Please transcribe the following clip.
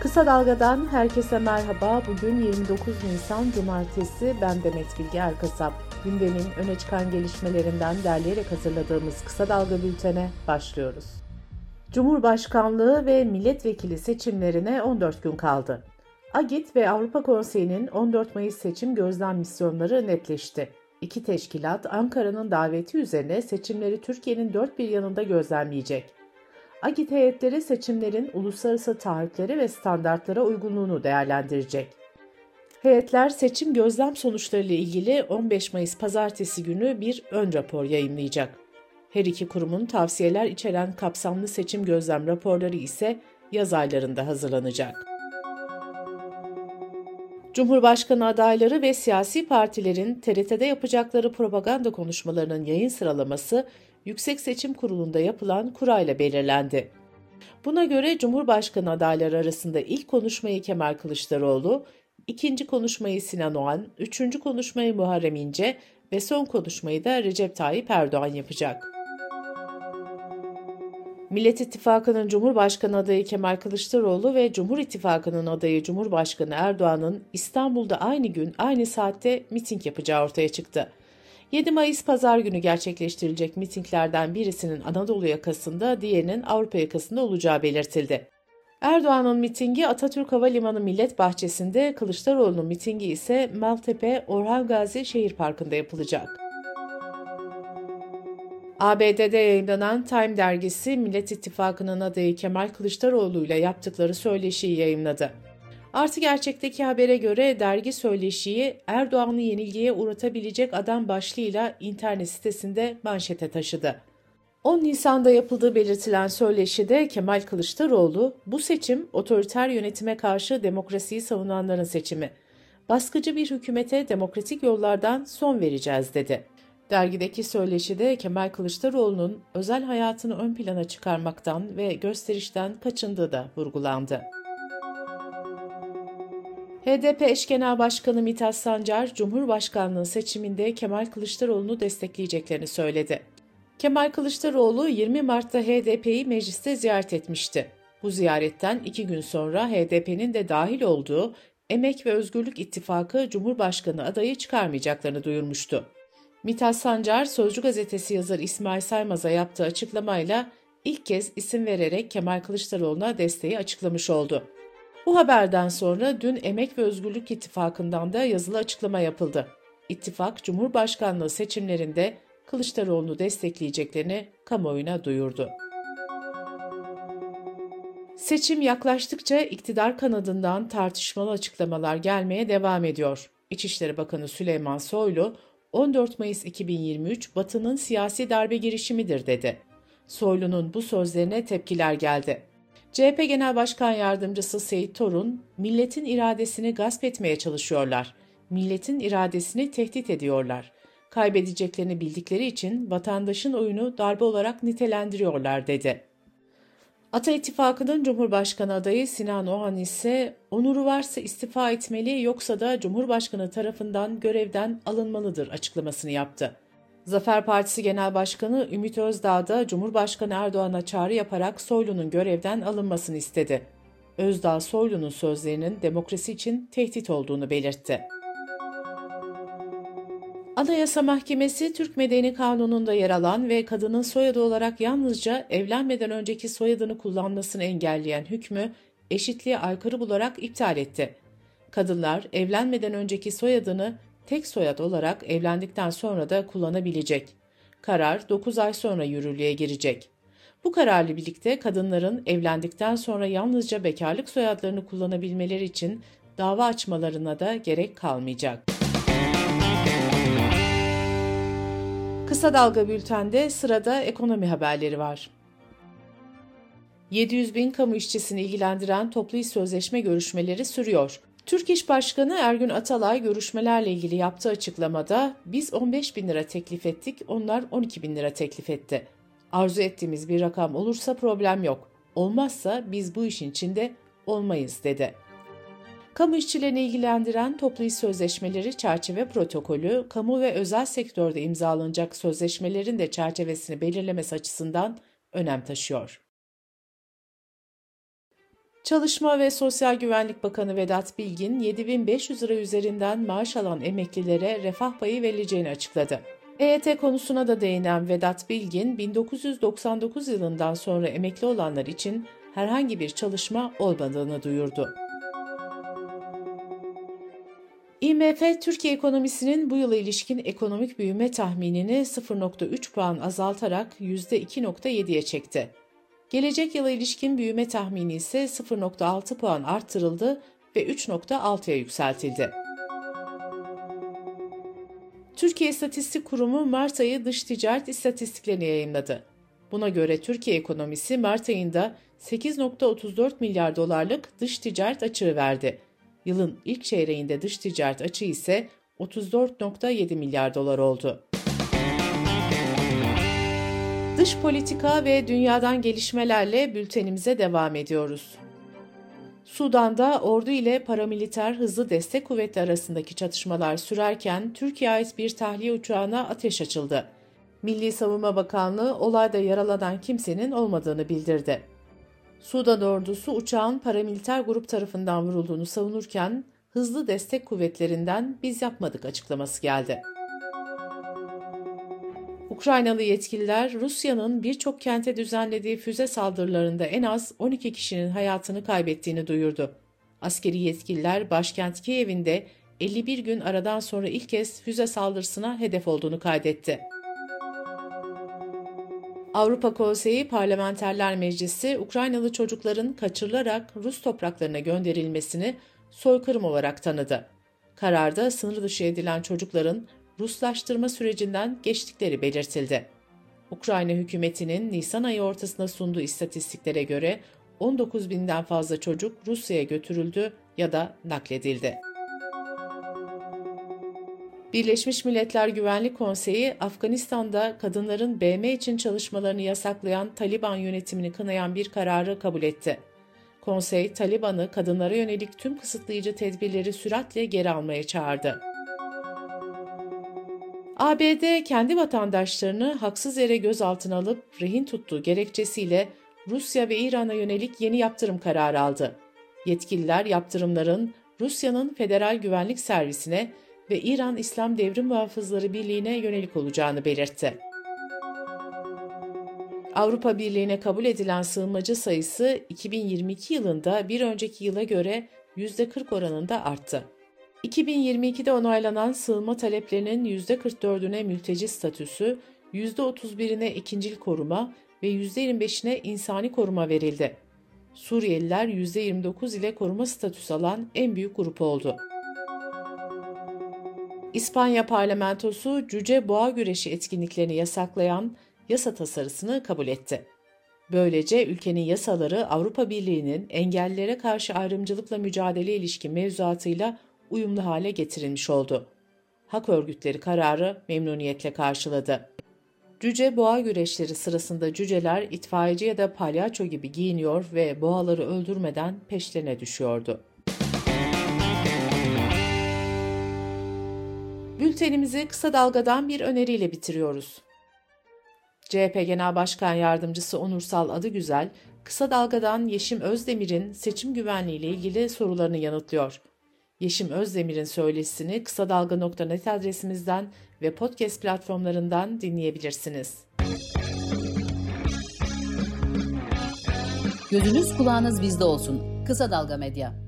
Kısa Dalga'dan herkese merhaba. Bugün 29 Nisan Cumartesi. Ben Demet Bilge Erkasap. Gündemin öne çıkan gelişmelerinden derleyerek hazırladığımız Kısa Dalga bültene başlıyoruz. Cumhurbaşkanlığı ve milletvekili seçimlerine 14 gün kaldı. AGİT ve Avrupa Konseyi'nin 14 Mayıs seçim gözlem misyonları netleşti. İki teşkilat Ankara'nın daveti üzerine seçimleri Türkiye'nin dört bir yanında gözlemleyecek. Agit heyetleri seçimlerin uluslararası taahhütlere ve standartlara uygunluğunu değerlendirecek. Heyetler seçim gözlem sonuçları ile ilgili 15 Mayıs pazartesi günü bir ön rapor yayınlayacak. Her iki kurumun tavsiyeler içeren kapsamlı seçim gözlem raporları ise yaz aylarında hazırlanacak. Cumhurbaşkanı adayları ve siyasi partilerin TRT'de yapacakları propaganda konuşmalarının yayın sıralaması Yüksek Seçim Kurulu'nda yapılan kurayla belirlendi. Buna göre Cumhurbaşkanı adayları arasında ilk konuşmayı Kemal Kılıçdaroğlu, ikinci konuşmayı Sinan Oğan, üçüncü konuşmayı Muharrem İnce ve son konuşmayı da Recep Tayyip Erdoğan yapacak. Millet İttifakı'nın Cumhurbaşkanı adayı Kemal Kılıçdaroğlu ve Cumhur İttifakı'nın adayı Cumhurbaşkanı Erdoğan'ın İstanbul'da aynı gün aynı saatte miting yapacağı ortaya çıktı. 7 Mayıs pazar günü gerçekleştirilecek mitinglerden birisinin Anadolu yakasında, diğerinin Avrupa yakasında olacağı belirtildi. Erdoğan'ın mitingi Atatürk Havalimanı Millet Bahçesi'nde, Kılıçdaroğlu'nun mitingi ise Maltepe Orhan Gazi Şehir Parkı'nda yapılacak. ABD'de yayınlanan Time dergisi Millet İttifakı'nın adayı Kemal Kılıçdaroğlu ile yaptıkları söyleşiyi yayınladı. Artı gerçekteki habere göre dergi söyleşiyi Erdoğan'ı yenilgiye uğratabilecek adam başlığıyla internet sitesinde manşete taşıdı. 10 Nisan'da yapıldığı belirtilen söyleşide Kemal Kılıçdaroğlu, bu seçim otoriter yönetime karşı demokrasiyi savunanların seçimi. Baskıcı bir hükümete demokratik yollardan son vereceğiz dedi. Dergideki söyleşide Kemal Kılıçdaroğlu'nun özel hayatını ön plana çıkarmaktan ve gösterişten kaçındığı da vurgulandı. HDP eş genel başkanı Mithat Sancar, Cumhurbaşkanlığı seçiminde Kemal Kılıçdaroğlu'nu destekleyeceklerini söyledi. Kemal Kılıçdaroğlu 20 Mart'ta HDP'yi mecliste ziyaret etmişti. Bu ziyaretten iki gün sonra HDP'nin de dahil olduğu Emek ve Özgürlük İttifakı Cumhurbaşkanı adayı çıkarmayacaklarını duyurmuştu. Mithat Sancar, Sözcü gazetesi yazarı İsmail Saymaz'a yaptığı açıklamayla ilk kez isim vererek Kemal Kılıçdaroğlu'na desteği açıklamış oldu. Bu haberden sonra dün Emek ve Özgürlük İttifakı'ndan da yazılı açıklama yapıldı. İttifak, Cumhurbaşkanlığı seçimlerinde Kılıçdaroğlu'nu destekleyeceklerini kamuoyuna duyurdu. Seçim yaklaştıkça iktidar kanadından tartışmalı açıklamalar gelmeye devam ediyor. İçişleri Bakanı Süleyman Soylu, 14 Mayıs 2023 Batı'nın siyasi darbe girişimidir dedi. Soylu'nun bu sözlerine tepkiler geldi. CHP Genel Başkan Yardımcısı Seyit Torun, milletin iradesini gasp etmeye çalışıyorlar. Milletin iradesini tehdit ediyorlar. Kaybedeceklerini bildikleri için vatandaşın oyunu darbe olarak nitelendiriyorlar dedi. Ata İttifakı'nın Cumhurbaşkanı adayı Sinan Oğan ise onuru varsa istifa etmeli yoksa da Cumhurbaşkanı tarafından görevden alınmalıdır açıklamasını yaptı. Zafer Partisi Genel Başkanı Ümit Özdağ da Cumhurbaşkanı Erdoğan'a çağrı yaparak Soylu'nun görevden alınmasını istedi. Özdağ Soylu'nun sözlerinin demokrasi için tehdit olduğunu belirtti. Anayasa Mahkemesi Türk Medeni Kanunu'nda yer alan ve kadının soyadı olarak yalnızca evlenmeden önceki soyadını kullanmasını engelleyen hükmü eşitliğe aykırı bularak iptal etti. Kadınlar evlenmeden önceki soyadını tek soyad olarak evlendikten sonra da kullanabilecek. Karar 9 ay sonra yürürlüğe girecek. Bu kararla birlikte kadınların evlendikten sonra yalnızca bekarlık soyadlarını kullanabilmeleri için dava açmalarına da gerek kalmayacak. Kısa Dalga Bülten'de sırada ekonomi haberleri var. 700 bin kamu işçisini ilgilendiren toplu iş sözleşme görüşmeleri sürüyor. Türk İş Başkanı Ergün Atalay görüşmelerle ilgili yaptığı açıklamada biz 15 bin lira teklif ettik, onlar 12 bin lira teklif etti. Arzu ettiğimiz bir rakam olursa problem yok. Olmazsa biz bu işin içinde olmayız dedi. Kamu işçilerini ilgilendiren toplu iş sözleşmeleri çerçeve protokolü, kamu ve özel sektörde imzalanacak sözleşmelerin de çerçevesini belirlemesi açısından önem taşıyor. Çalışma ve Sosyal Güvenlik Bakanı Vedat Bilgin, 7500 lira üzerinden maaş alan emeklilere refah payı verileceğini açıkladı. EYT konusuna da değinen Vedat Bilgin, 1999 yılından sonra emekli olanlar için herhangi bir çalışma olmadığını duyurdu. IMF, Türkiye ekonomisinin bu yıla ilişkin ekonomik büyüme tahminini 0.3 puan azaltarak %2.7'ye çekti. Gelecek yıla ilişkin büyüme tahmini ise 0.6 puan arttırıldı ve 3.6'ya yükseltildi. Türkiye İstatistik Kurumu Mart ayı dış ticaret istatistiklerini yayınladı. Buna göre Türkiye ekonomisi Mart ayında 8.34 milyar dolarlık dış ticaret açığı verdi. Yılın ilk çeyreğinde dış ticaret açığı ise 34.7 milyar dolar oldu. Dış politika ve dünyadan gelişmelerle bültenimize devam ediyoruz. Sudan'da ordu ile paramiliter hızlı destek kuvvetleri arasındaki çatışmalar sürerken Türkiye ait bir tahliye uçağına ateş açıldı. Milli Savunma Bakanlığı olayda yaralanan kimsenin olmadığını bildirdi. Sudan ordusu uçağın paramiliter grup tarafından vurulduğunu savunurken hızlı destek kuvvetlerinden biz yapmadık açıklaması geldi. Ukraynalı yetkililer Rusya'nın birçok kente düzenlediği füze saldırılarında en az 12 kişinin hayatını kaybettiğini duyurdu. Askeri yetkililer başkent Kiev'inde 51 gün aradan sonra ilk kez füze saldırısına hedef olduğunu kaydetti. Avrupa Konseyi Parlamenterler Meclisi Ukraynalı çocukların kaçırılarak Rus topraklarına gönderilmesini soykırım olarak tanıdı. Kararda sınır dışı edilen çocukların Ruslaştırma sürecinden geçtikleri belirtildi. Ukrayna hükümetinin Nisan ayı ortasında sunduğu istatistiklere göre 19 binden fazla çocuk Rusya'ya götürüldü ya da nakledildi. Birleşmiş Milletler Güvenlik Konseyi, Afganistan'da kadınların BM için çalışmalarını yasaklayan Taliban yönetimini kınayan bir kararı kabul etti. Konsey, Taliban'ı kadınlara yönelik tüm kısıtlayıcı tedbirleri süratle geri almaya çağırdı. ABD kendi vatandaşlarını haksız yere gözaltına alıp rehin tuttuğu gerekçesiyle Rusya ve İran'a yönelik yeni yaptırım kararı aldı. Yetkililer yaptırımların Rusya'nın Federal Güvenlik Servisi'ne ve İran İslam Devrim Muhafızları Birliği'ne yönelik olacağını belirtti. Avrupa Birliği'ne kabul edilen sığınmacı sayısı 2022 yılında bir önceki yıla göre %40 oranında arttı. 2022'de onaylanan sığınma taleplerinin %44'üne mülteci statüsü, %31'ine ikincil koruma ve %25'ine insani koruma verildi. Suriyeliler %29 ile koruma statüsü alan en büyük grup oldu. İspanya parlamentosu cüce boğa güreşi etkinliklerini yasaklayan yasa tasarısını kabul etti. Böylece ülkenin yasaları Avrupa Birliği'nin engellilere karşı ayrımcılıkla mücadele ilişkin mevzuatıyla uyumlu hale getirilmiş oldu. Hak örgütleri kararı memnuniyetle karşıladı. Cüce boğa güreşleri sırasında cüceler itfaiyeci ya da palyaço gibi giyiniyor ve boğaları öldürmeden peşlerine düşüyordu. Bültenimizi kısa dalgadan bir öneriyle bitiriyoruz. CHP Genel Başkan Yardımcısı Onursal Adıgüzel, kısa dalgadan Yeşim Özdemir'in seçim güvenliği ile ilgili sorularını yanıtlıyor. Yeşim Özdemir'in söyleşisini kısa dalga.net adresimizden ve podcast platformlarından dinleyebilirsiniz. Gözünüz kulağınız bizde olsun. Kısa Dalga Medya.